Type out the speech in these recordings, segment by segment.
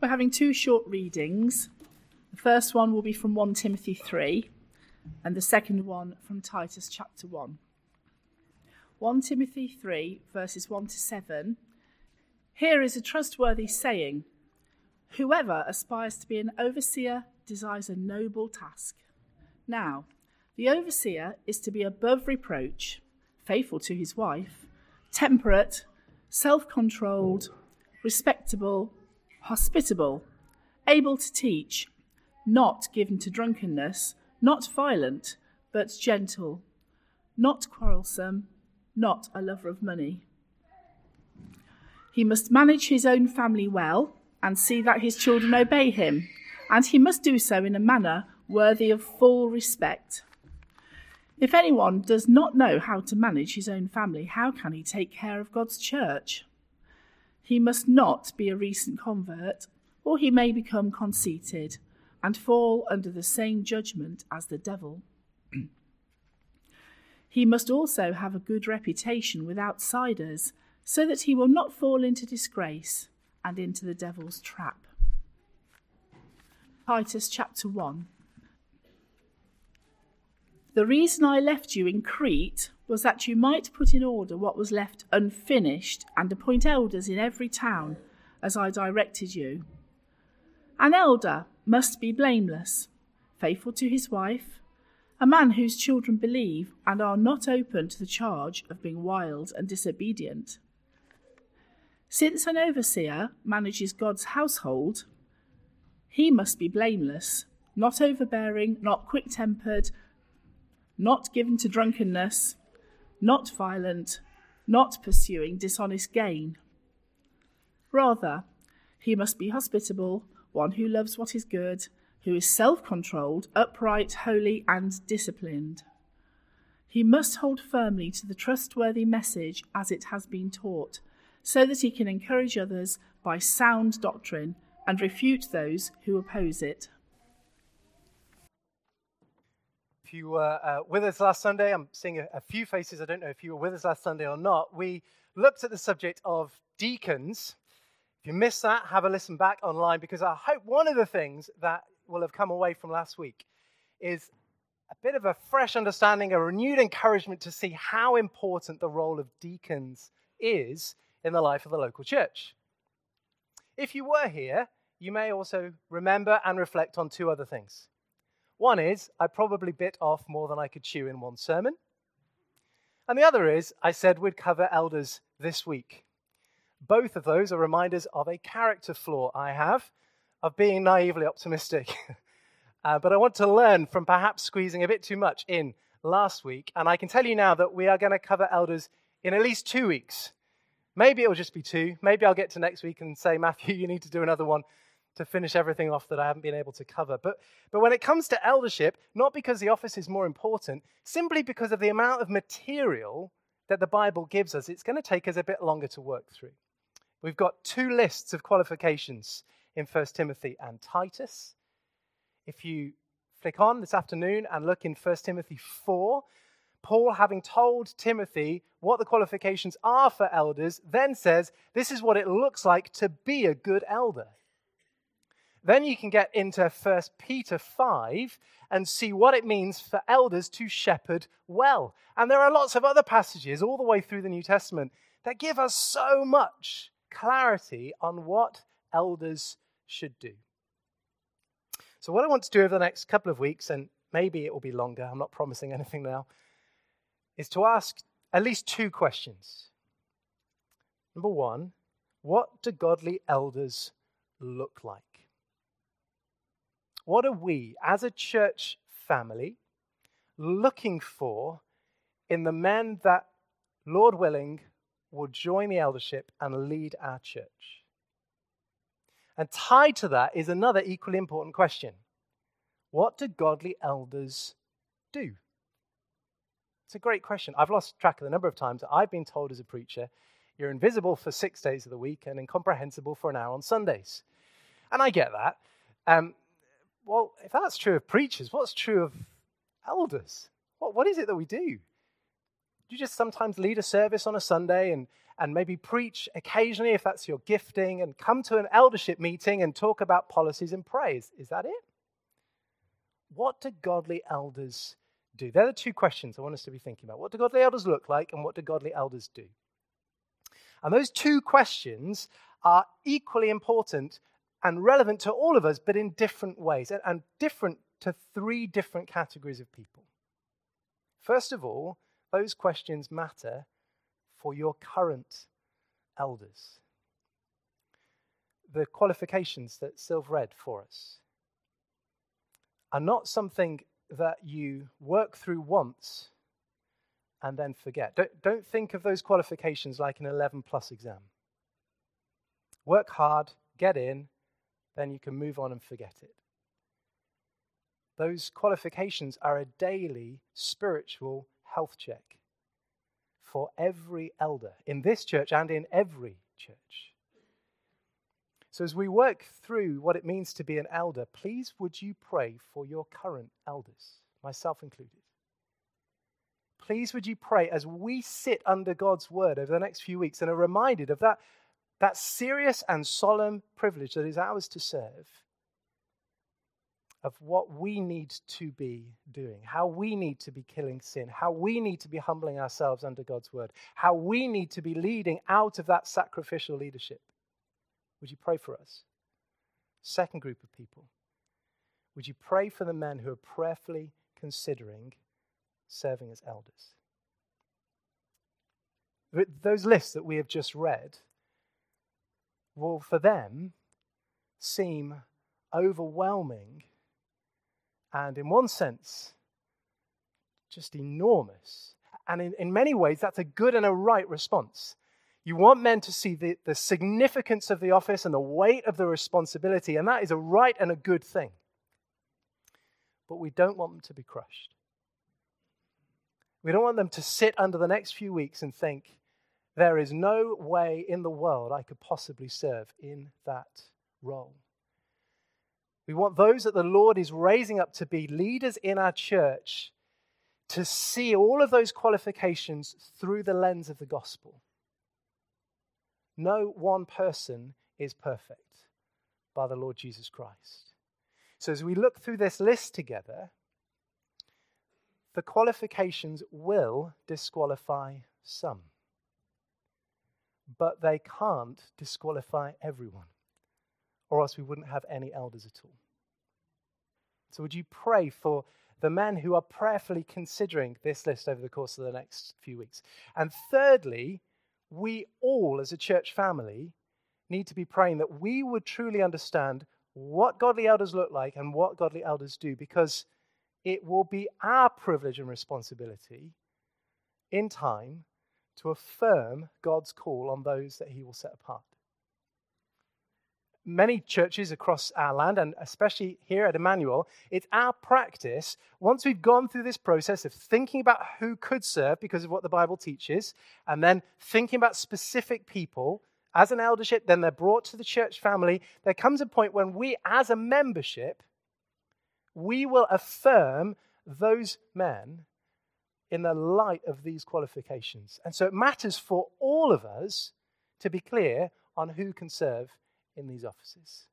We're having two short readings. The first one will be from 1 Timothy 3, and the second one from Titus chapter 1. 1 Timothy 3, verses 1 to 7. Here is a trustworthy saying Whoever aspires to be an overseer desires a noble task. Now, the overseer is to be above reproach, faithful to his wife, temperate, self controlled, respectable hospitable, able to teach, not given to drunkenness, not violent, but gentle, not quarrelsome, not a lover of money. He must manage his own family well and see that his children obey him, and he must do so in a manner worthy of full respect. If anyone does not know how to manage his own family, how can he take care of God's church? He must not be a recent convert, or he may become conceited and fall under the same judgment as the devil. he must also have a good reputation with outsiders, so that he will not fall into disgrace and into the devil's trap. Titus chapter 1. The reason I left you in Crete was that you might put in order what was left unfinished and appoint elders in every town, as I directed you. An elder must be blameless, faithful to his wife, a man whose children believe and are not open to the charge of being wild and disobedient. Since an overseer manages God's household, he must be blameless, not overbearing, not quick tempered, not given to drunkenness, not violent, not pursuing dishonest gain. Rather, he must be hospitable, one who loves what is good, who is self controlled, upright, holy, and disciplined. He must hold firmly to the trustworthy message as it has been taught, so that he can encourage others by sound doctrine and refute those who oppose it. If you were uh, with us last Sunday, I'm seeing a, a, few faces. I don't know if you were with us last Sunday or not. We looked at the subject of deacons. If you missed that, have a listen back online because I hope one of the things that will have come away from last week is a bit of a fresh understanding, a renewed encouragement to see how important the role of deacons is in the life of the local church. If you were here, you may also remember and reflect on two other things. One is, I probably bit off more than I could chew in one sermon. And the other is, I said we'd cover elders this week. Both of those are reminders of a character flaw I have of being naively optimistic. uh, but I want to learn from perhaps squeezing a bit too much in last week. And I can tell you now that we are going to cover elders in at least two weeks. Maybe it'll just be two. Maybe I'll get to next week and say, Matthew, you need to do another one to finish everything off that I haven't been able to cover. But, but when it comes to eldership, not because the office is more important, simply because of the amount of material that the Bible gives us, it's going to take us a bit longer to work through. We've got two lists of qualifications in 1 Timothy and Titus. If you flick on this afternoon and look in 1 Timothy 4, Paul, having told Timothy what the qualifications are for elders, then says, This is what it looks like to be a good elder. Then you can get into 1 Peter 5 and see what it means for elders to shepherd well. And there are lots of other passages all the way through the New Testament that give us so much clarity on what elders should do. So, what I want to do over the next couple of weeks, and maybe it will be longer, I'm not promising anything now, is to ask at least two questions. Number one, what do godly elders look like? What are we, as a church family, looking for in the men that, Lord willing, will join the eldership and lead our church? And tied to that is another equally important question What do godly elders do? It's a great question. I've lost track of the number of times that I've been told as a preacher, you're invisible for six days of the week and incomprehensible for an hour on Sundays. And I get that. Um, well, if that's true of preachers, what's true of elders? What, what is it that we do? Do you just sometimes lead a service on a Sunday and, and maybe preach occasionally if that's your gifting, and come to an eldership meeting and talk about policies and praise. Is that it? What do godly elders do? They're the two questions I want us to be thinking about. What do godly elders look like, and what do godly elders do? And those two questions are equally important and relevant to all of us, but in different ways, and, and different to three different categories of people. First of all, those questions matter for your current elders. The qualifications that Sylv read for us are not something that you work through once and then forget. Don't, don't think of those qualifications like an 11 plus exam. Work hard, get in, then you can move on and forget it. Those qualifications are a daily spiritual health check for every elder in this church and in every church. So, as we work through what it means to be an elder, please would you pray for your current elders, myself included. Please would you pray as we sit under God's word over the next few weeks and are reminded of that, that serious and solemn privilege that is ours to serve of what we need to be doing, how we need to be killing sin, how we need to be humbling ourselves under God's word, how we need to be leading out of that sacrificial leadership. Would you pray for us? Second group of people. Would you pray for the men who are prayerfully considering serving as elders? Those lists that we have just read will, for them, seem overwhelming and in one sense, just enormous. And in, in many ways, that's a good and a right response. You want men to see the, the significance of the office and the weight of the responsibility, and that is a right and a good thing. But we don't want them to be crushed. We don't want them to sit under the next few weeks and think, there is no way in the world I could possibly serve in that role. We want those that the Lord is raising up to be leaders in our church to see all of those qualifications through the lens of the gospel. No one person is perfect by the Lord Jesus Christ. So, as we look through this list together, the qualifications will disqualify some, but they can't disqualify everyone or else we wouldn't have any elders at all. So, would you pray for the men who are prayerfully considering this list over the course of the next few weeks? And thirdly, we all as a church family need to be praying that we would truly understand what godly elders look like and what godly elders do, because it will be our privilege and responsibility in time to affirm God's call on those that He will set apart. Many churches across our land, and especially here at Emmanuel, it's our practice, once we've gone through this process of thinking about who could serve because of what the Bible teaches, and then thinking about specific people as an eldership, then they're brought to the church family, there comes a point when we, as a membership, we will affirm those men in the light of these qualifications. And so it matters for all of us to be clear on who can serve in these offices.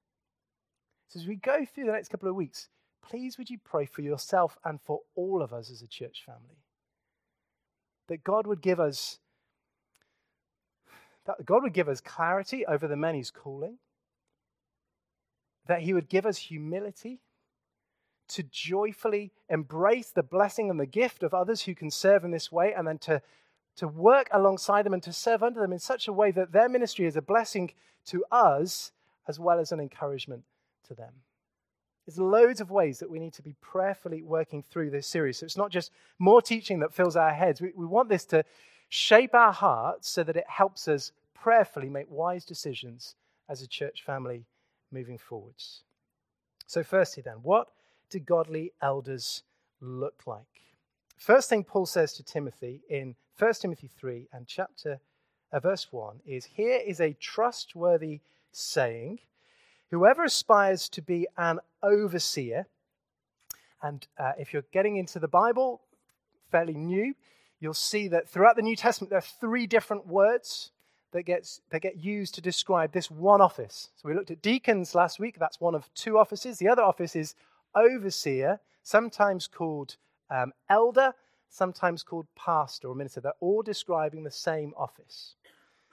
So, as we go through the next couple of weeks, please would you pray for yourself and for all of us as a church family? That God would give us that God would give us clarity over the men he's calling, that he would give us humility to joyfully embrace the blessing and the gift of others who can serve in this way, and then to, to work alongside them and to serve under them in such a way that their ministry is a blessing to us as well as an encouragement to them. There's loads of ways that we need to be prayerfully working through this series. So it's not just more teaching that fills our heads. We, we want this to shape our hearts so that it helps us prayerfully make wise decisions as a church family moving forwards. So, firstly, then, what do godly elders look like? First thing Paul says to Timothy in 1 Timothy 3 and chapter uh, verse 1 is here is a trustworthy saying Whoever aspires to be an overseer, and uh, if you're getting into the Bible fairly new, you'll see that throughout the New Testament there are three different words that, gets, that get used to describe this one office. So we looked at deacons last week. That's one of two offices. The other office is overseer, sometimes called um, elder, sometimes called pastor or minister. They're all describing the same office.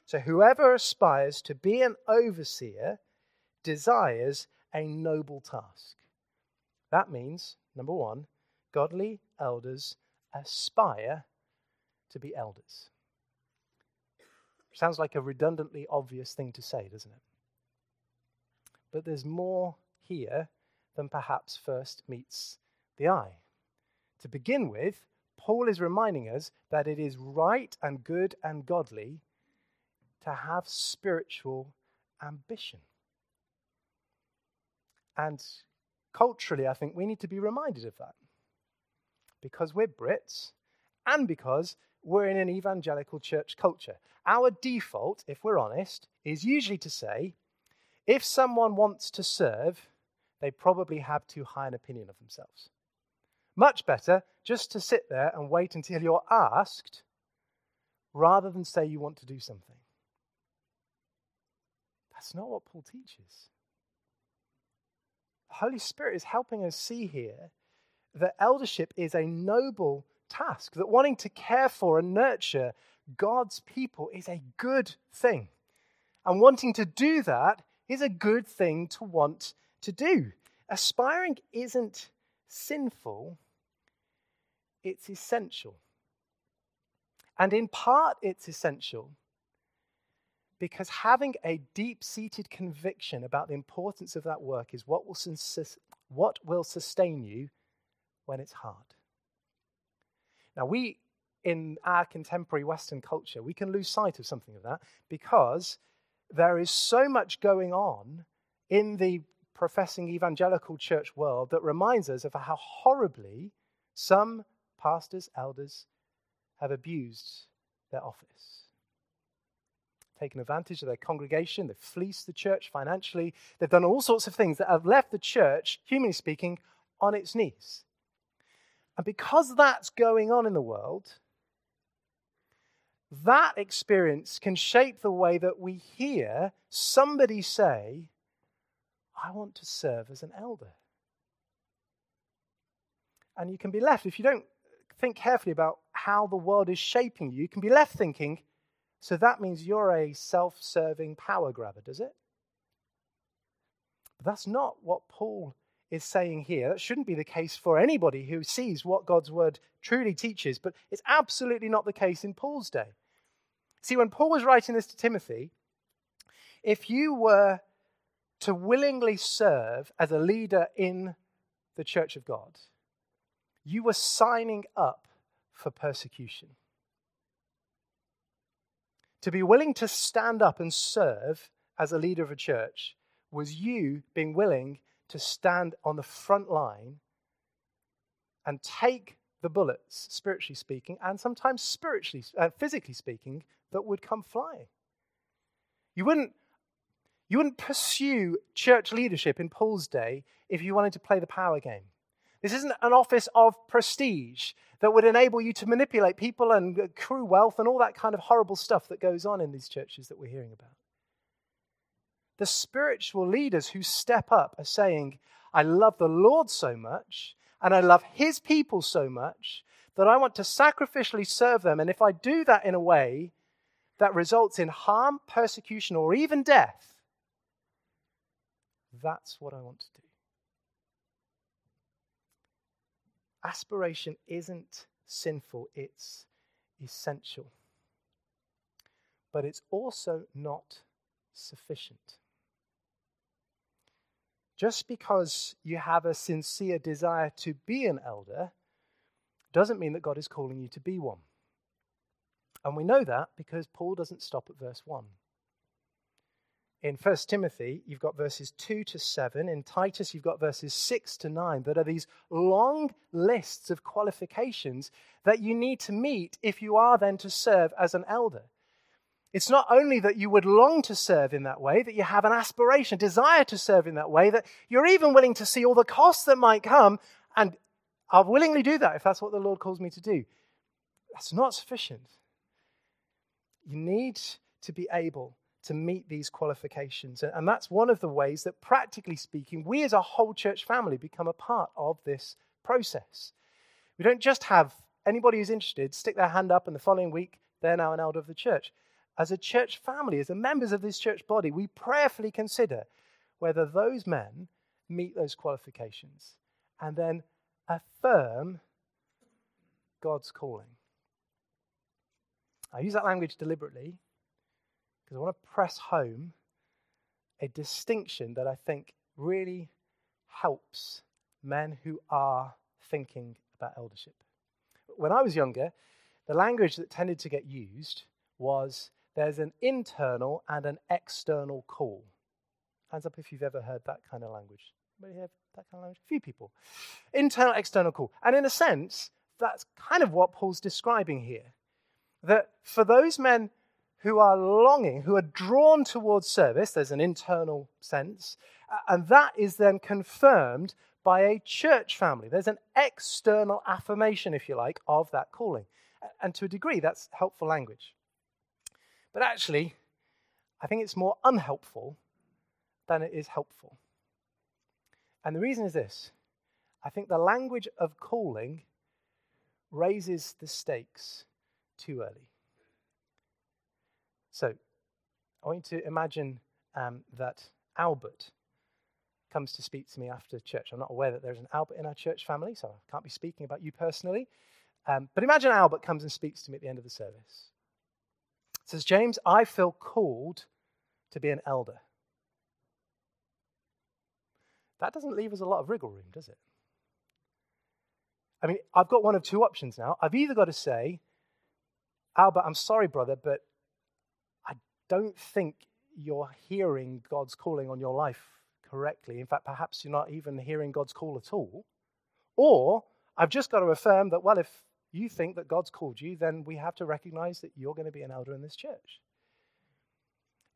So whoever aspires to be an overseer desires a noble task. That means, number one, godly elders aspire to be elders. Sounds like a redundantly obvious thing to say, doesn't it? But there's more here than perhaps first meets the eye. To begin with, Paul is reminding us that it is right and good and godly to have spiritual ambition. And culturally, I think we need to be reminded of that. Because we're Brits and because we're in an evangelical church culture. Our default, if we're honest, is usually to say if someone wants to serve, they probably have too high an opinion of themselves. Much better just to sit there and wait until you're asked rather than say you want to do something. That's not what Paul teaches. The Holy Spirit is helping us see here that eldership is a noble task, that wanting to care for and nurture God's people is a good thing. And wanting to do that is a good thing to want to do. Aspiring isn't sinful, it's essential. And in part, it's essential because having a deep seated conviction about the importance of that work is what will, what will sustain you when it's hard. Now, we, in our contemporary Western culture, we can lose sight of something of that because there is so much going on in the professing evangelical church world that reminds us of how horribly some pastors, elders have abused their office. Taken advantage of their congregation, they've fleeced the church financially, they've done all sorts of things that have left the church, humanly speaking, on its knees. And because that's going on in the world, that experience can shape the way that we hear somebody say, I want to serve as an elder. And you can be left, if you don't think carefully about how the world is shaping you, you can be left thinking, so that means you're a self serving power grabber, does it? But that's not what Paul is saying here. That shouldn't be the case for anybody who sees what God's word truly teaches, but it's absolutely not the case in Paul's day. See, when Paul was writing this to Timothy, if you were to willingly serve as a leader in the church of God, you were signing up for persecution. To be willing to stand up and serve as a leader of a church was you being willing to stand on the front line and take the bullets, spiritually speaking, and sometimes spiritually, uh, physically speaking, that would come flying. You wouldn't, you wouldn't pursue church leadership in Paul's day if you wanted to play the power game. This isn't an office of prestige that would enable you to manipulate people and accrue wealth and all that kind of horrible stuff that goes on in these churches that we're hearing about. The spiritual leaders who step up are saying, I love the Lord so much and I love his people so much that I want to sacrificially serve them. And if I do that in a way that results in harm, persecution, or even death, that's what I want to do. Aspiration isn't sinful, it's essential. But it's also not sufficient. Just because you have a sincere desire to be an elder doesn't mean that God is calling you to be one. And we know that because Paul doesn't stop at verse 1. In 1 Timothy, you've got verses 2 to 7. In Titus, you've got verses 6 to 9 that are these long lists of qualifications that you need to meet if you are then to serve as an elder. It's not only that you would long to serve in that way, that you have an aspiration, desire to serve in that way, that you're even willing to see all the costs that might come, and I'll willingly do that if that's what the Lord calls me to do. That's not sufficient. You need to be able to meet these qualifications. And that's one of the ways that, practically speaking, we as a whole church family become a part of this process. We don't just have anybody who's interested stick their hand up, and the following week they're now an elder of the church. As a church family, as the members of this church body, we prayerfully consider whether those men meet those qualifications and then affirm God's calling. I use that language deliberately because I want to press home a distinction that I think really helps men who are thinking about eldership. When I was younger, the language that tended to get used was there's an internal and an external call. Hands up if you've ever heard that kind of language. Anybody have that kind of language? A few people. Internal, external call. And in a sense, that's kind of what Paul's describing here. That for those men who are longing, who are drawn towards service, there's an internal sense, uh, and that is then confirmed by a church family. There's an external affirmation, if you like, of that calling. And to a degree, that's helpful language. But actually, I think it's more unhelpful than it is helpful. And the reason is this I think the language of calling raises the stakes too early. So, I want you to imagine um, that Albert comes to speak to me after church. I'm not aware that there's an Albert in our church family, so I can't be speaking about you personally. Um, but imagine Albert comes and speaks to me at the end of the service. says, James, I feel called to be an elder. That doesn't leave us a lot of wriggle room, does it? I mean, I've got one of two options now. I've either got to say, Albert, I'm sorry, brother, but don't think you're hearing God's calling on your life correctly. In fact, perhaps you're not even hearing God's call at all. Or I've just got to affirm that, well, if you think that God's called you, then we have to recognize that you're going to be an elder in this church.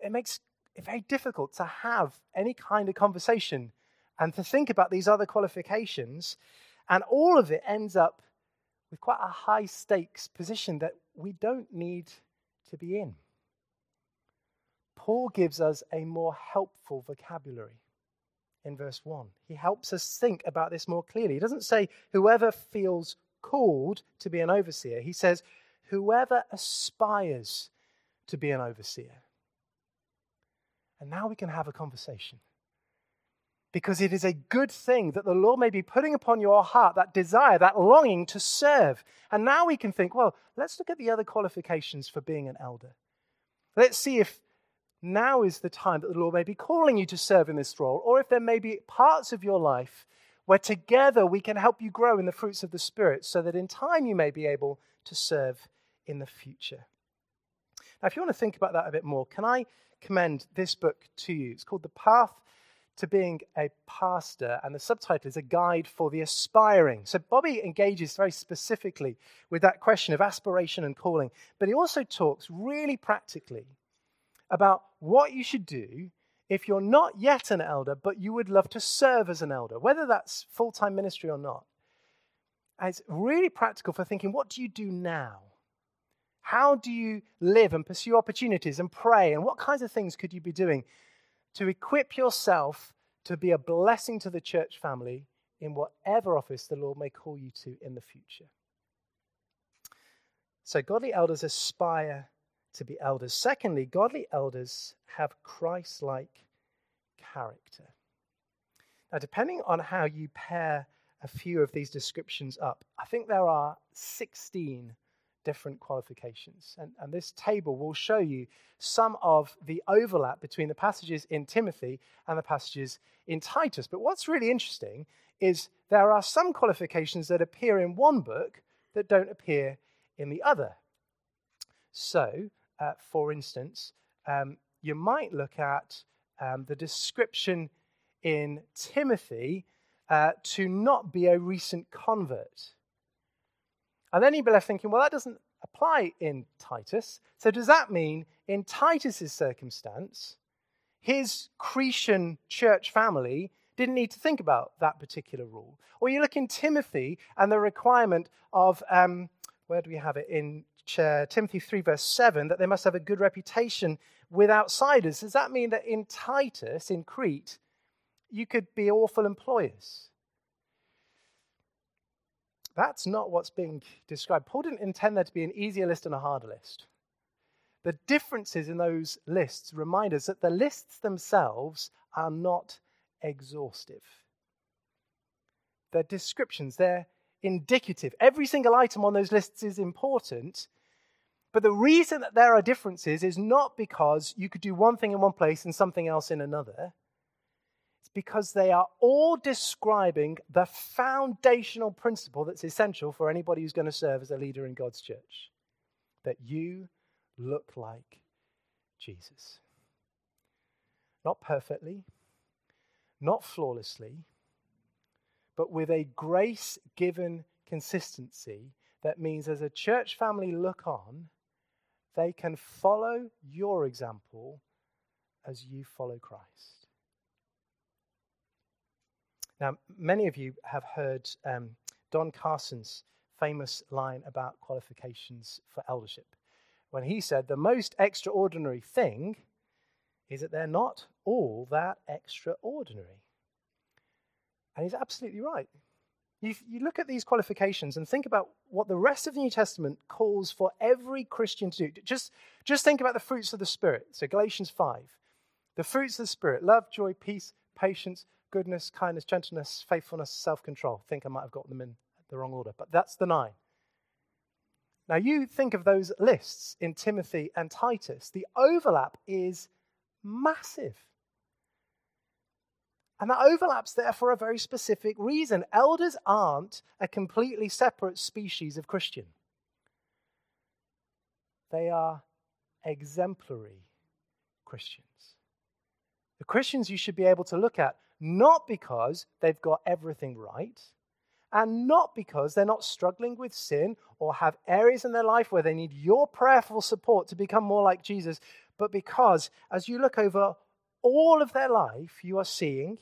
It makes it very difficult to have any kind of conversation and to think about these other qualifications. And all of it ends up with quite a high stakes position that we don't need to be in. Paul gives us a more helpful vocabulary in verse 1. He helps us think about this more clearly. He doesn't say, whoever feels called to be an overseer. He says, whoever aspires to be an overseer. And now we can have a conversation. Because it is a good thing that the Lord may be putting upon your heart that desire, that longing to serve. And now we can think, well, let's look at the other qualifications for being an elder. Let's see if now is the time that the Lord may be calling you to serve in this role, or if there may be parts of your life where together we can help you grow in the fruits of the Spirit so that in time you may be able to serve in the future. Now, if you want to think about that a bit more, can I commend this book to you? It's called The Path to Being a Pastor, and the subtitle is A Guide for the Aspiring. So, Bobby engages very specifically with that question of aspiration and calling, but he also talks really practically about what you should do if you're not yet an elder, but you would love to serve as an elder, whether that's full time ministry or not. And it's really practical for thinking what do you do now? How do you live and pursue opportunities and pray? And what kinds of things could you be doing to equip yourself to be a blessing to the church family in whatever office the Lord may call you to in the future? So, godly elders aspire to be elders. Secondly, godly elders have Christ like character. Now, depending on how you pair a few of these descriptions up, I think there are 16 different qualifications. And, and this table will show you some of the overlap between the passages in Timothy and the passages in Titus. But what's really interesting is there are some qualifications that appear in one book that don't appear in the other. So, uh, for instance, um, you might look at um, the description in Timothy uh, to not be a recent convert. And then you'd be left thinking, well, that doesn't apply in Titus. So does that mean in Titus's circumstance, his Cretan church family didn't need to think about that particular rule? Or you look in Timothy and the requirement of um, where do we have it? In Uh, Timothy 3, verse 7, that they must have a good reputation with outsiders. Does that mean that in Titus, in Crete, you could be awful employers? That's not what's being described. Paul didn't intend there to be an easier list and a harder list. The differences in those lists remind us that the lists themselves are not exhaustive. They're descriptions, they're indicative. Every single item on those lists is important. But the reason that there are differences is not because you could do one thing in one place and something else in another. It's because they are all describing the foundational principle that's essential for anybody who's going to serve as a leader in God's church that you look like Jesus. Not perfectly, not flawlessly, but with a grace given consistency that means as a church family look on, they can follow your example as you follow Christ. Now, many of you have heard um, Don Carson's famous line about qualifications for eldership when he said, The most extraordinary thing is that they're not all that extraordinary. And he's absolutely right. You, you, look at these qualifications and think about what the rest of the New Testament calls for every Christian to do. Just, just think about the fruits of the Spirit. So, Galatians 5. The fruits of the Spirit love, joy, peace, patience, goodness, kindness, gentleness, faithfulness, self control. I think I might have got them in the wrong order, but that's the nine. Now, you think of those lists in Timothy and Titus, the overlap is massive. And that overlaps there for a very specific reason. Elders aren't a completely separate species of Christian, they are exemplary Christians. The Christians you should be able to look at, not because they've got everything right, and not because they're not struggling with sin or have areas in their life where they need your prayerful support to become more like Jesus, but because as you look over all of their life, you are seeing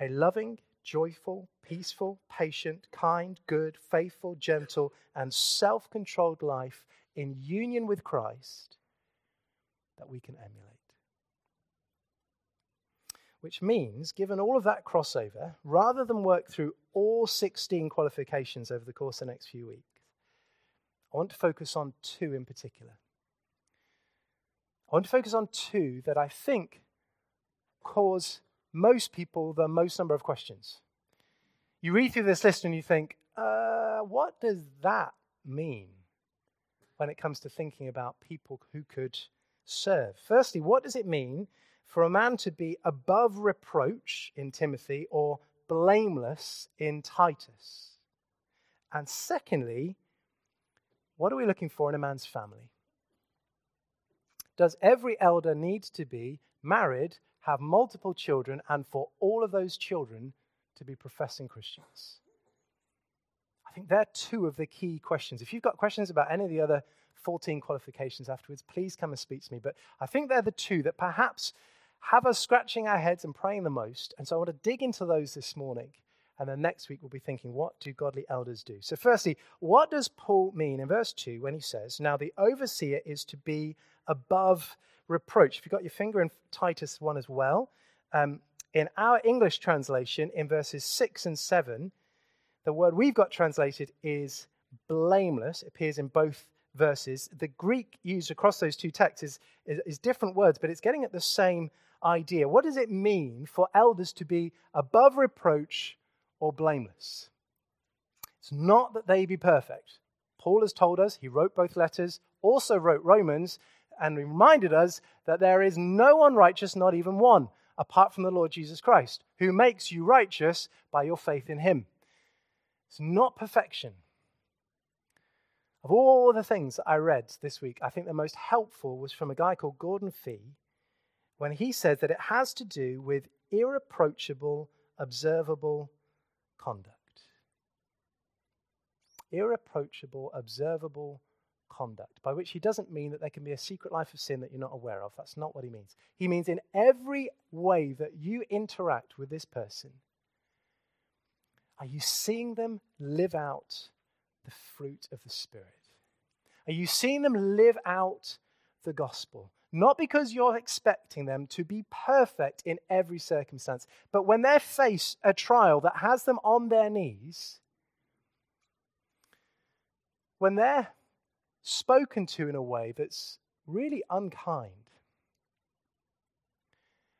a loving, joyful, peaceful, patient, kind, good, faithful, gentle, and self controlled life in union with Christ that we can emulate. Which means, given all of that crossover, rather than work through all 16 qualifications over the course of the next few weeks, I want to focus on two in particular. I want to focus on two that I think cause most people the most number of questions. You read through this list and you think, uh, what does that mean when it comes to thinking about people who could serve? Firstly, what does it mean for a man to be above reproach in Timothy or blameless in Titus? And secondly, what are we looking for in a man's family? Does every elder need to be married have multiple children, and for all of those children to be professing Christians? I think they're two of the key questions. If you've got questions about any of the other 14 qualifications afterwards, please come and speak to me. But I think they're the two that perhaps have us scratching our heads and praying the most. And so I want to dig into those this morning. And then next week we'll be thinking, what do godly elders do? So, firstly, what does Paul mean in verse 2 when he says, Now the overseer is to be above reproach. If you've got your finger in Titus 1 as well, um, in our English translation, in verses 6 and 7, the word we've got translated is blameless. Appears in both verses. The Greek used across those two texts is, is, is different words, but it's getting at the same idea. What does it mean for elders to be above reproach or blameless? It's not that they be perfect. Paul has told us, he wrote both letters, also wrote Romans, and reminded us that there is no one righteous, not even one, apart from the Lord Jesus Christ, who makes you righteous by your faith in him. It's not perfection. Of all the things I read this week, I think the most helpful was from a guy called Gordon Fee when he says that it has to do with irreproachable, observable conduct. Irreproachable, observable conduct, by which he doesn't mean that there can be a secret life of sin that you're not aware of. That's not what he means. He means in every way that you interact with this person, are you seeing them live out the fruit of the Spirit? Are you seeing them live out the gospel? Not because you're expecting them to be perfect in every circumstance, but when they face a trial that has them on their knees, when they're spoken to in a way that's really unkind,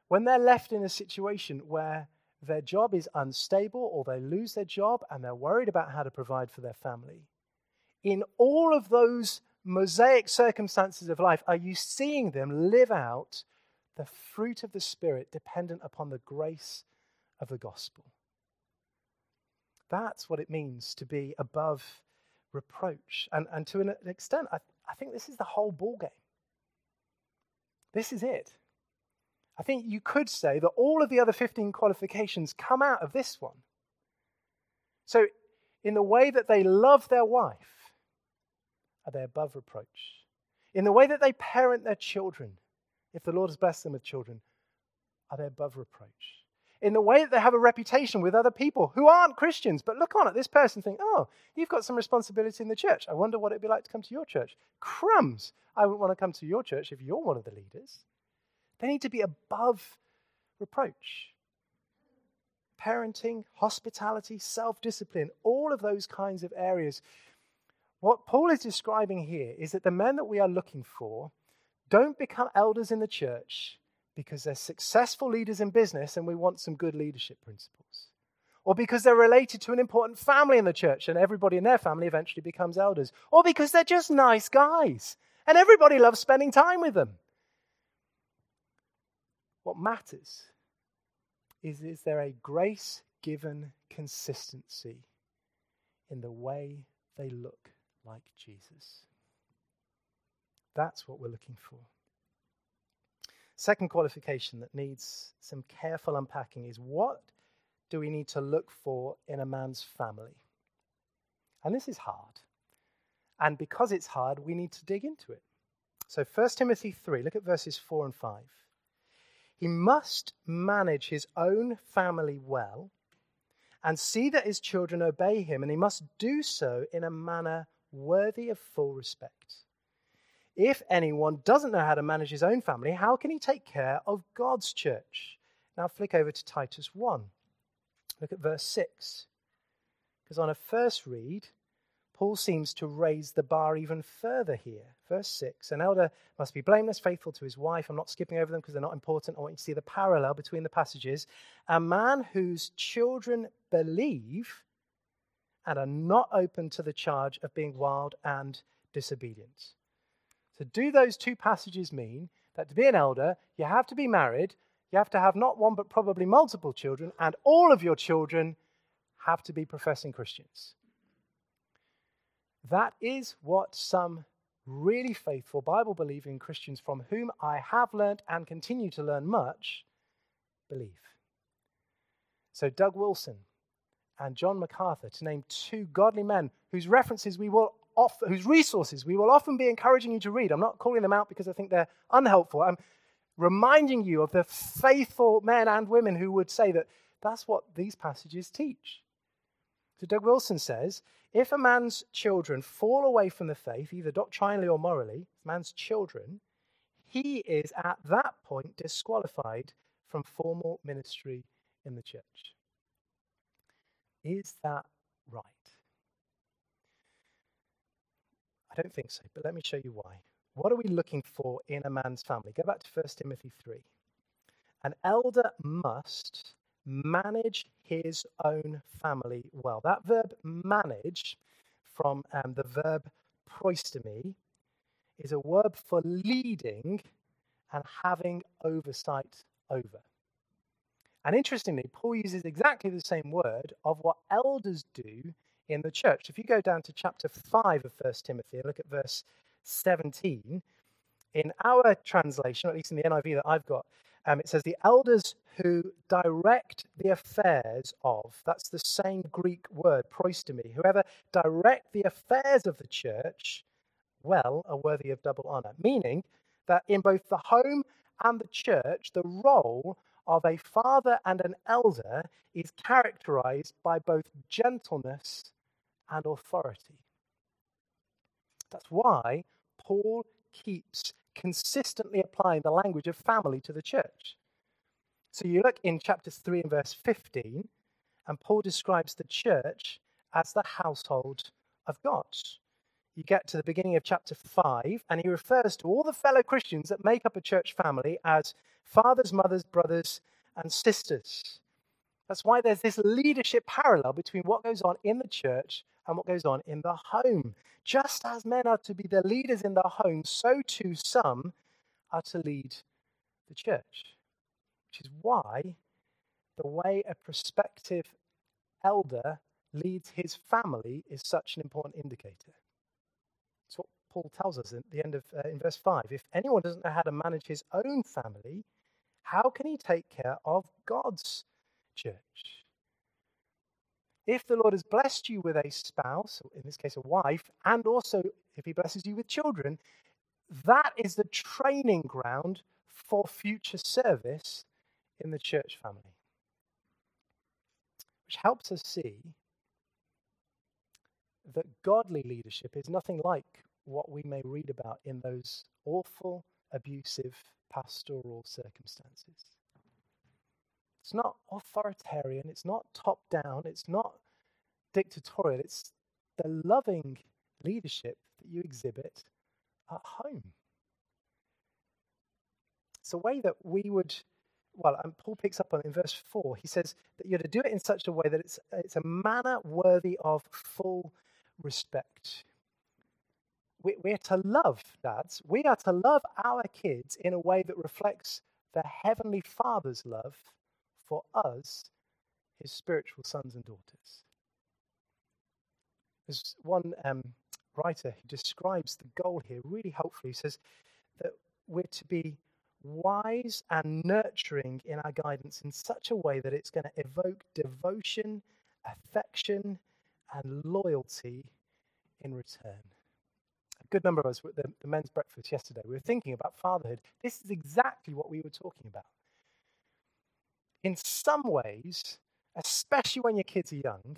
when they're left in a situation where their job is unstable or they lose their job and they're worried about how to provide for their family, in all of those mosaic circumstances of life, are you seeing them live out the fruit of the Spirit dependent upon the grace of the gospel? That's what it means to be above reproach. And, and to an extent, I, I think this is the whole ballgame. This is it. I think you could say that all of the other 15 qualifications come out of this one. So, in the way that they love their wife, are they above reproach? In the way that they parent their children, if the Lord has blessed them with children, are they above reproach? In the way that they have a reputation with other people who aren't Christians, but look on at this person think, oh, you've got some responsibility in the church. I wonder what it'd be like to come to your church. Crumbs! I wouldn't want to come to your church if you're one of the leaders. They need to be above reproach. Parenting, hospitality, self discipline, all of those kinds of areas what Paul is describing here is that the men that we are looking for don't become elders in the church because they're successful leaders in business and we want some good leadership principles. Or because they're related to an important family in the church and everybody in their family eventually becomes elders. Or because they're just nice guys and everybody loves spending time with them. What matters is is there a grace given consistency in the way they look like Jesus. That's what we're looking for. Second qualification that needs some careful unpacking is what do we need to look for in a man's family? And this is hard. And because it's hard, we need to dig into it. So 1 Timothy 3, look at verses 4 and 5. He must manage his own family well and see that his children obey him, and he must do so in a manner worthy of full respect. If anyone doesn't know how to manage his own family, how can he take care of God's church? Now flick over to Titus 1. Look at verse 6. Because on a first read, Paul seems to raise the bar even further here. Verse 6 An elder must be blameless, faithful to his wife. I'm not skipping over them because they're not important. I want you to see the parallel between the passages. A man whose children believe and are not open to the charge of being wild and disobedient. So, do those two passages mean that to be an elder, you have to be married, you have to have not one but probably multiple children, and all of your children have to be professing Christians? That is what some really faithful Bible believing Christians from whom I have learned and continue to learn much believe. So, Doug Wilson, and John MacArthur, to name two godly men whose references we will offer, whose resources we will often be encouraging you to read. I'm not calling them out because I think they're unhelpful. I'm reminding you of the faithful men and women who would say that that's what these passages teach. So Doug Wilson says, if a man's children fall away from the faith, either doctrinally or morally, man's children, he is at that point disqualified from formal ministry in the church. Is that right? I don't think so, but let me show you why. What are we looking for in a man's family? Go back to 1 Timothy 3. An elder must manage his own family well. That verb manage, from um, the verb proistemi, is a verb for leading and having oversight over. And interestingly, Paul uses exactly the same word of what elders do in the church. If you go down to chapter 5 of 1 Timothy and look at verse 17, in our translation, at least in the NIV that I've got, um, it says, The elders who direct the affairs of, that's the same Greek word, proistemi, whoever direct the affairs of the church well are worthy of double honor. Meaning that in both the home and the church, the role of a father and an elder is characterized by both gentleness and authority. That's why Paul keeps consistently applying the language of family to the church. So you look in chapter 3 and verse 15, and Paul describes the church as the household of God. You get to the beginning of chapter 5, and he refers to all the fellow Christians that make up a church family as fathers, mothers, brothers, and sisters. That's why there's this leadership parallel between what goes on in the church and what goes on in the home. Just as men are to be the leaders in the home, so too some are to lead the church which is why the way a prospective elder leads his family is such an important indicator. It's what Paul tells us at the end of uh, in verse 5. If anyone doesn't know how to manage his own family, how can he take care of God's church? If the Lord has blessed you with a spouse, in this case a wife, and also if he blesses you with children, that is the training ground for future service in the church family, which helps us see that godly leadership is nothing like what we may read about in those awful, abusive pastoral circumstances. It's not authoritarian, it's not top down, it's not dictatorial, it's the loving leadership that you exhibit at home. It's a way that we would well, and Paul picks up on it in verse 4. He says that you're to do it in such a way that it's, it's a manner worthy of full respect. We, we're to love, dads. We are to love our kids in a way that reflects the Heavenly Father's love for us, his spiritual sons and daughters. There's one um, writer who describes the goal here really helpfully. He says that we're to be wise and nurturing in our guidance in such a way that it's going to evoke devotion, affection, and loyalty in return. A good number of us at the, the men's breakfast yesterday, we were thinking about fatherhood. This is exactly what we were talking about. In some ways, especially when your kids are young,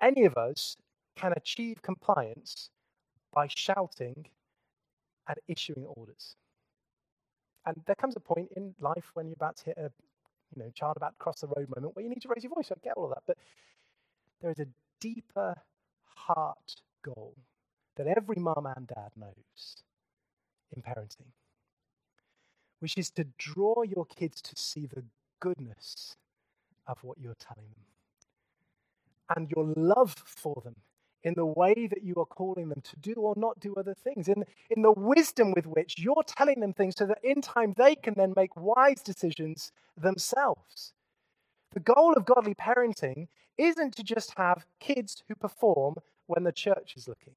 any of us can achieve compliance by shouting and issuing orders. And there comes a point in life when you're about to hit a you know, child about to cross the road moment where you need to raise your voice. I get all of that. But there is a deeper heart goal that every mom and dad knows in parenting, which is to draw your kids to see the goodness of what you're telling them and your love for them in the way that you are calling them to do or not do other things, in, in the wisdom with which you're telling them things so that in time they can then make wise decisions themselves. The goal of godly parenting isn't to just have kids who perform when the church is looking.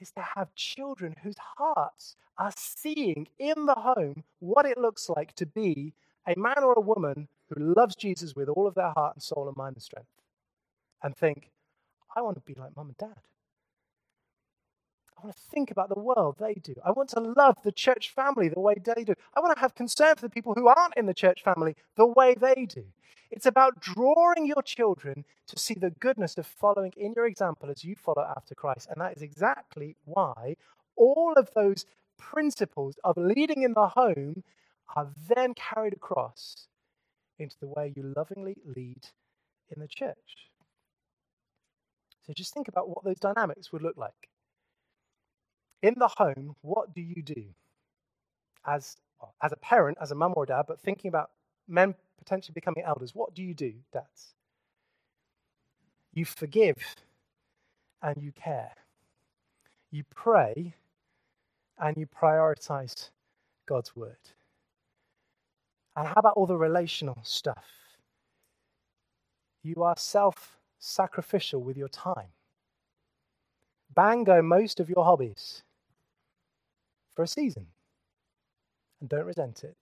It's to have children whose hearts are seeing in the home what it looks like to be a man or a woman who loves Jesus with all of their heart and soul and mind and strength. And think, I want to be like mum and dad. Want to think about the world they do. I want to love the church family the way they do. I want to have concern for the people who aren't in the church family the way they do. It's about drawing your children to see the goodness of following in your example as you follow after Christ. And that is exactly why all of those principles of leading in the home are then carried across into the way you lovingly lead in the church. So just think about what those dynamics would look like. In the home, what do you do as, as a parent, as a mum or a dad, but thinking about men potentially becoming elders? What do you do, dads? You forgive and you care. You pray and you prioritize God's word. And how about all the relational stuff? You are self sacrificial with your time. Bang go most of your hobbies for a season. And don't resent it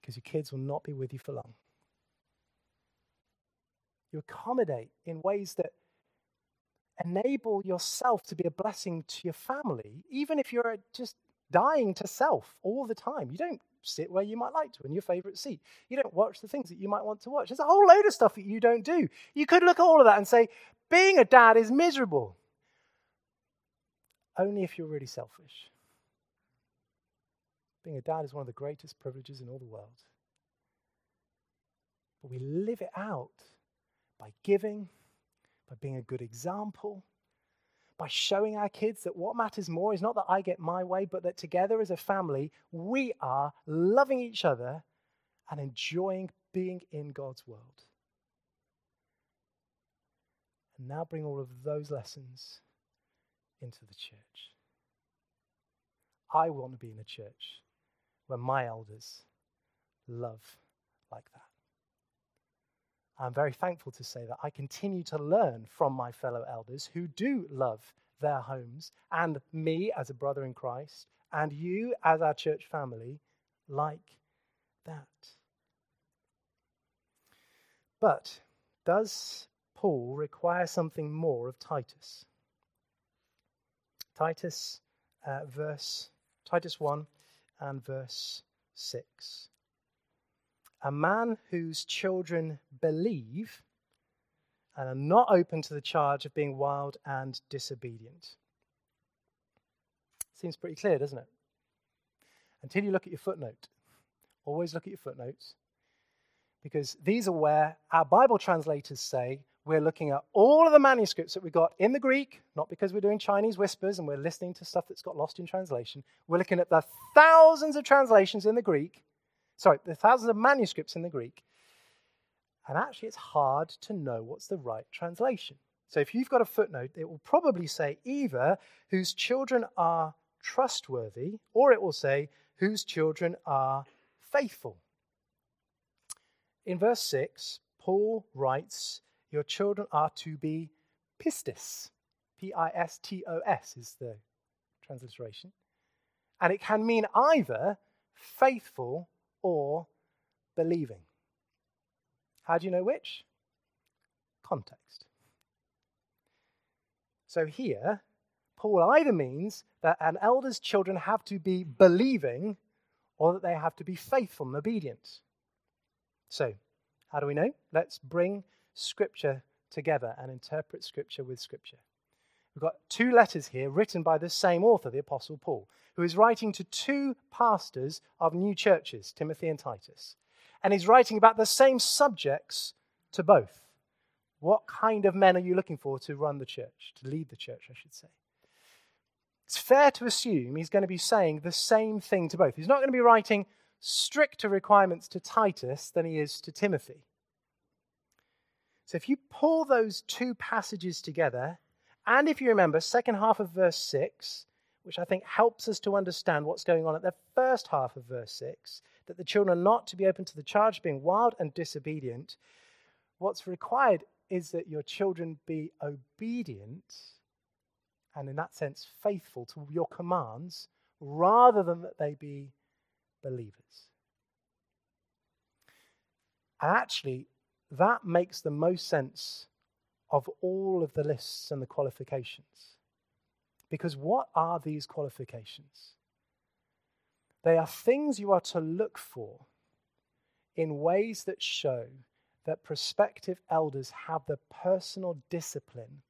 because your kids will not be with you for long. You accommodate in ways that enable yourself to be a blessing to your family, even if you're just dying to self all the time. You don't sit where you might like to in your favorite seat. You don't watch the things that you might want to watch. There's a whole load of stuff that you don't do. You could look at all of that and say, being a dad is miserable. only if you're really selfish. Being a dad is one of the greatest privileges in all the world. But we live it out by giving, by being a good example, by showing our kids that what matters more is not that I get my way, but that together as a family, we are loving each other and enjoying being in God's world. And now bring all of those lessons into the church. I want to be in a church where my elders love like that. I'm very thankful to say that I continue to learn from my fellow elders who do love their homes, and me as a brother in Christ, and you as our church family, like that. But does Paul require something more of Titus? Titus, uh, verse Titus 1 and verse 6 a man whose children believe and are not open to the charge of being wild and disobedient. Seems pretty clear, doesn't it? Until you look at your footnote. Always look at your footnotes. Because these are where our Bible translators say we're looking at all of the manuscripts that we got in the Greek, not because we're doing Chinese whispers and we're listening to stuff that's got lost in translation. We're looking at the thousands of translations in the Greek sorry, the thousands of manuscripts in the Greek. And actually, it's hard to know what's the right translation. So if you've got a footnote, it will probably say either whose children are trustworthy, or it will say whose children are faithful. In verse 6, Paul writes, Your children are to be pistos. P I S T O S is the transliteration. And it can mean either faithful or believing. How do you know which? Context. So here, Paul either means that an elder's children have to be believing or that they have to be faithful and obedient. So, how do we know? Let's bring Scripture together and interpret Scripture with Scripture. We've got two letters here written by the same author, the Apostle Paul, who is writing to two pastors of new churches, Timothy and Titus. And he's writing about the same subjects to both. What kind of men are you looking for to run the church, to lead the church, I should say? It's fair to assume he's going to be saying the same thing to both. He's not going to be writing stricter requirements to Titus than he is to Timothy. So if you pull those two passages together, and if you remember, second half of verse 6, which I think helps us to understand what's going on at the first half of verse 6, that the children are not to be open to the charge of being wild and disobedient. What's required is that your children be obedient and, in that sense, faithful to your commands rather than that they be believers. And actually, that makes the most sense of all of the lists and the qualifications. Because what are these qualifications? They are things you are to look for in ways that show that prospective elders have the personal discipline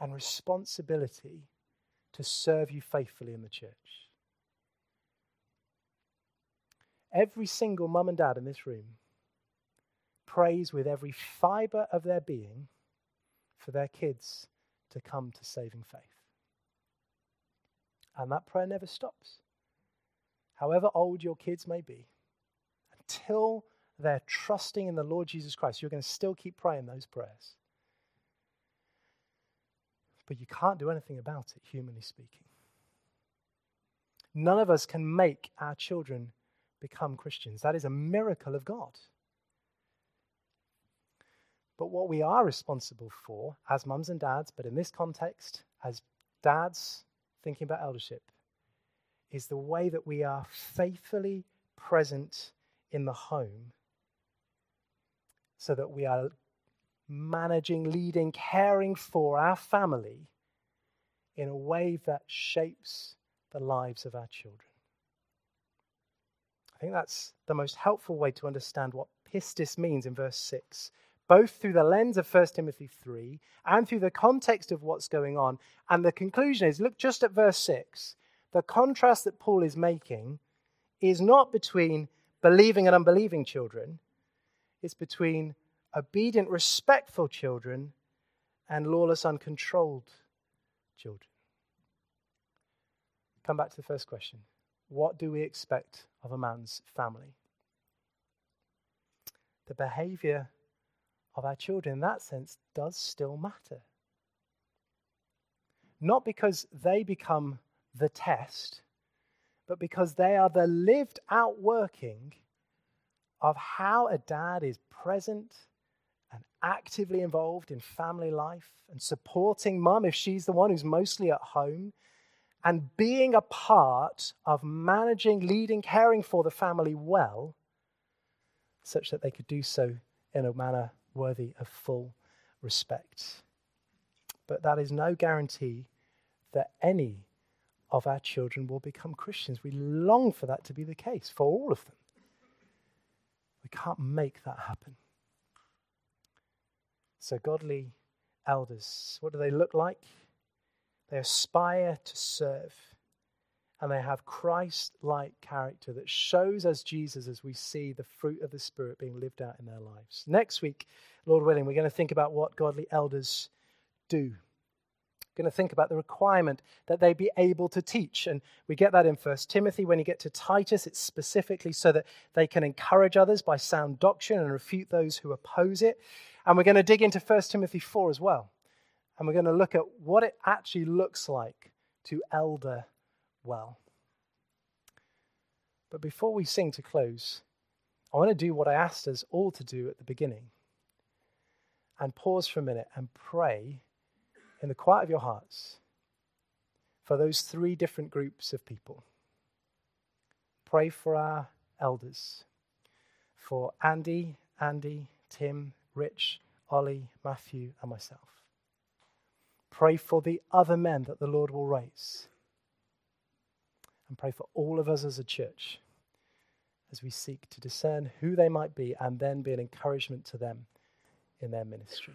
and responsibility to serve you faithfully in the church. Every single mum and dad in this room prays with every fiber of their being for their kids to come to saving faith. And that prayer never stops. However old your kids may be, until they're trusting in the Lord Jesus Christ, you're going to still keep praying those prayers. But you can't do anything about it, humanly speaking. None of us can make our children become Christians. That is a miracle of God. But what we are responsible for as mums and dads, but in this context, as dads thinking about eldership, is the way that we are faithfully present in the home so that we are managing, leading, caring for our family in a way that shapes the lives of our children. I think that's the most helpful way to understand what pistos means in verse 6 both through the lens of 1 Timothy 3 and through the context of what's going on. And the conclusion is look just at verse 6. The contrast that Paul is making is not between believing and unbelieving children, it's between obedient, respectful children and lawless, uncontrolled children. Come back to the first question What do we expect of a man's family? The behavior of our children, in that sense, does still matter. Not because they become the test, but because they are the lived out working of how a dad is present and actively involved in family life and supporting mum if she's the one who's mostly at home and being a part of managing, leading, caring for the family well, such that they could do so in a manner worthy of full respect. But that is no guarantee that any of our children will become Christians. We long for that to be the case for all of them. We can't make that happen. So, godly elders, what do they look like? They aspire to serve and they have Christ like character that shows us Jesus as we see the fruit of the Spirit being lived out in their lives. Next week, Lord willing, we're going to think about what godly elders do. We're going to think about the requirement that they be able to teach. And we get that in First Timothy. When you get to Titus, it's specifically so that they can encourage others by sound doctrine and refute those who oppose it. And we're going to dig into First Timothy 4 as well. And we're going to look at what it actually looks like to elder well. But before we sing to close, I want to do what I asked us all to do at the beginning and pause for a minute and pray in the quiet of your hearts for those three different groups of people. Pray for our elders, for Andy, Andy, Tim, Rich, Ollie, Matthew, and myself. Pray for the other men that the Lord will raise and pray for all of us as a church as we seek to discern who they might be and then be an encouragement to them in their ministry.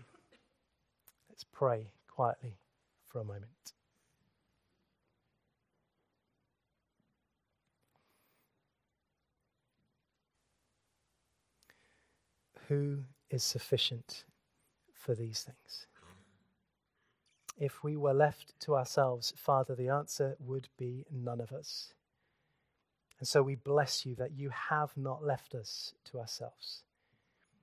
Let's pray quietly for a moment. Who is sufficient for these things? If we were left to ourselves, Father, the answer would be none of us. And so we bless you that you have not left us to ourselves,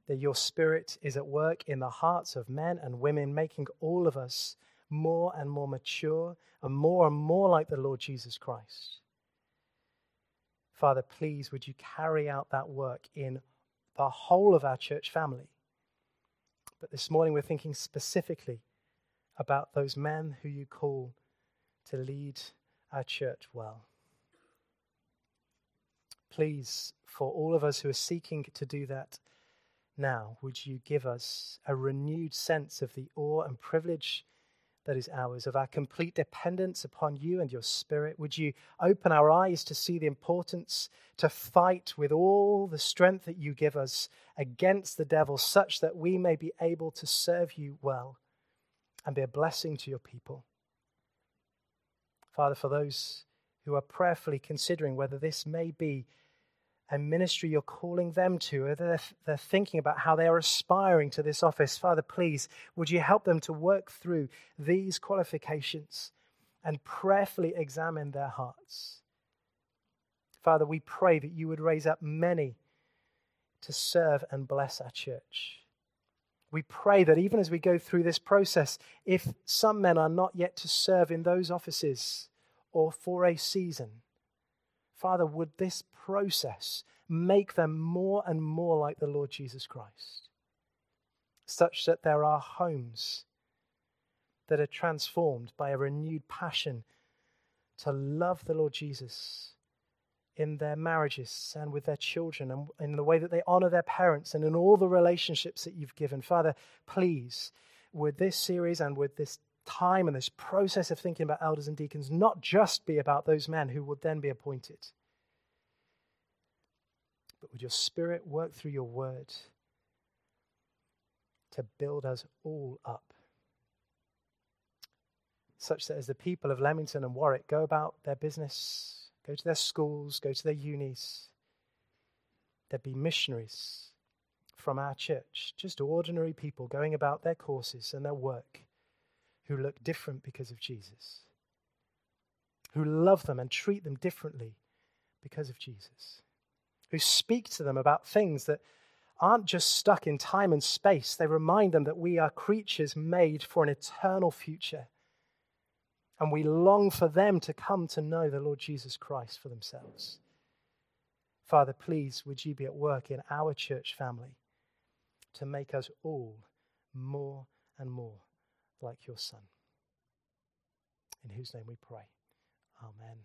that your Spirit is at work in the hearts of men and women, making all of us more and more mature and more and more like the Lord Jesus Christ. Father, please would you carry out that work in the whole of our church family. But this morning we're thinking specifically about those men who you call to lead our church well. Please, for all of us who are seeking to do that now, would you give us a renewed sense of the awe and privilege that is ours, of our complete dependence upon you and your Spirit? Would you open our eyes to see the importance to fight with all the strength that you give us against the devil, such that we may be able to serve you well? And be a blessing to your people. Father, for those who are prayerfully considering whether this may be a ministry you're calling them to, or they're, they're thinking about how they are aspiring to this office, Father, please, would you help them to work through these qualifications and prayerfully examine their hearts? Father, we pray that you would raise up many to serve and bless our church. We pray that even as we go through this process, if some men are not yet to serve in those offices or for a season, Father, would this process make them more and more like the Lord Jesus Christ, such that there are homes that are transformed by a renewed passion to love the Lord Jesus in their marriages and with their children and in the way that they honor their parents and in all the relationships that you've given. Father, please, would this series and would this time and this process of thinking about elders and deacons not just be about those men who would then be appointed, but would your spirit work through your word to build us all up. Such that as the people of Leamington and Warwick go about their business, go to their schools, go to their unis, there'd be missionaries from our church, just ordinary people going about their courses and their work who look different because of Jesus, who love them and treat them differently because of Jesus, who speak to them about things that aren't just stuck in time and space. They remind them that we are creatures made for an eternal future. And we long for them to come to know the Lord Jesus Christ for themselves. Father, please, would you be at work in our church family to make us all more and more like your Son? In whose name we pray. Amen.